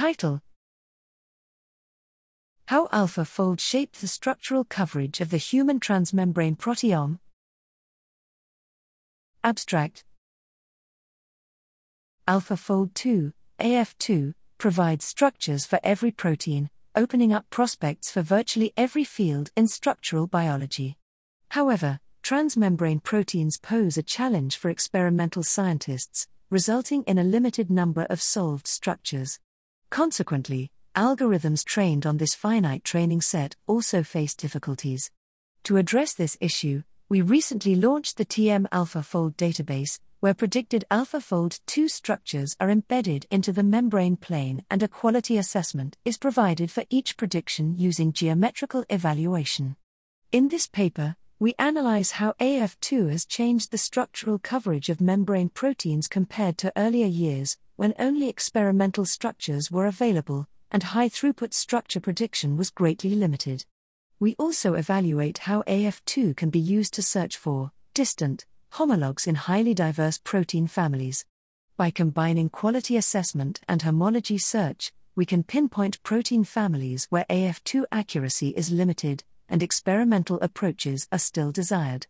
Title How AlphaFold shaped the structural coverage of the human transmembrane proteome. Abstract AlphaFold 2, AF2, provides structures for every protein, opening up prospects for virtually every field in structural biology. However, transmembrane proteins pose a challenge for experimental scientists, resulting in a limited number of solved structures. Consequently, algorithms trained on this finite training set also face difficulties. To address this issue, we recently launched the TM AlphaFold database, where predicted AlphaFold 2 structures are embedded into the membrane plane and a quality assessment is provided for each prediction using geometrical evaluation. In this paper, we analyze how AF2 has changed the structural coverage of membrane proteins compared to earlier years, when only experimental structures were available, and high throughput structure prediction was greatly limited. We also evaluate how AF2 can be used to search for distant homologs in highly diverse protein families. By combining quality assessment and homology search, we can pinpoint protein families where AF2 accuracy is limited and experimental approaches are still desired.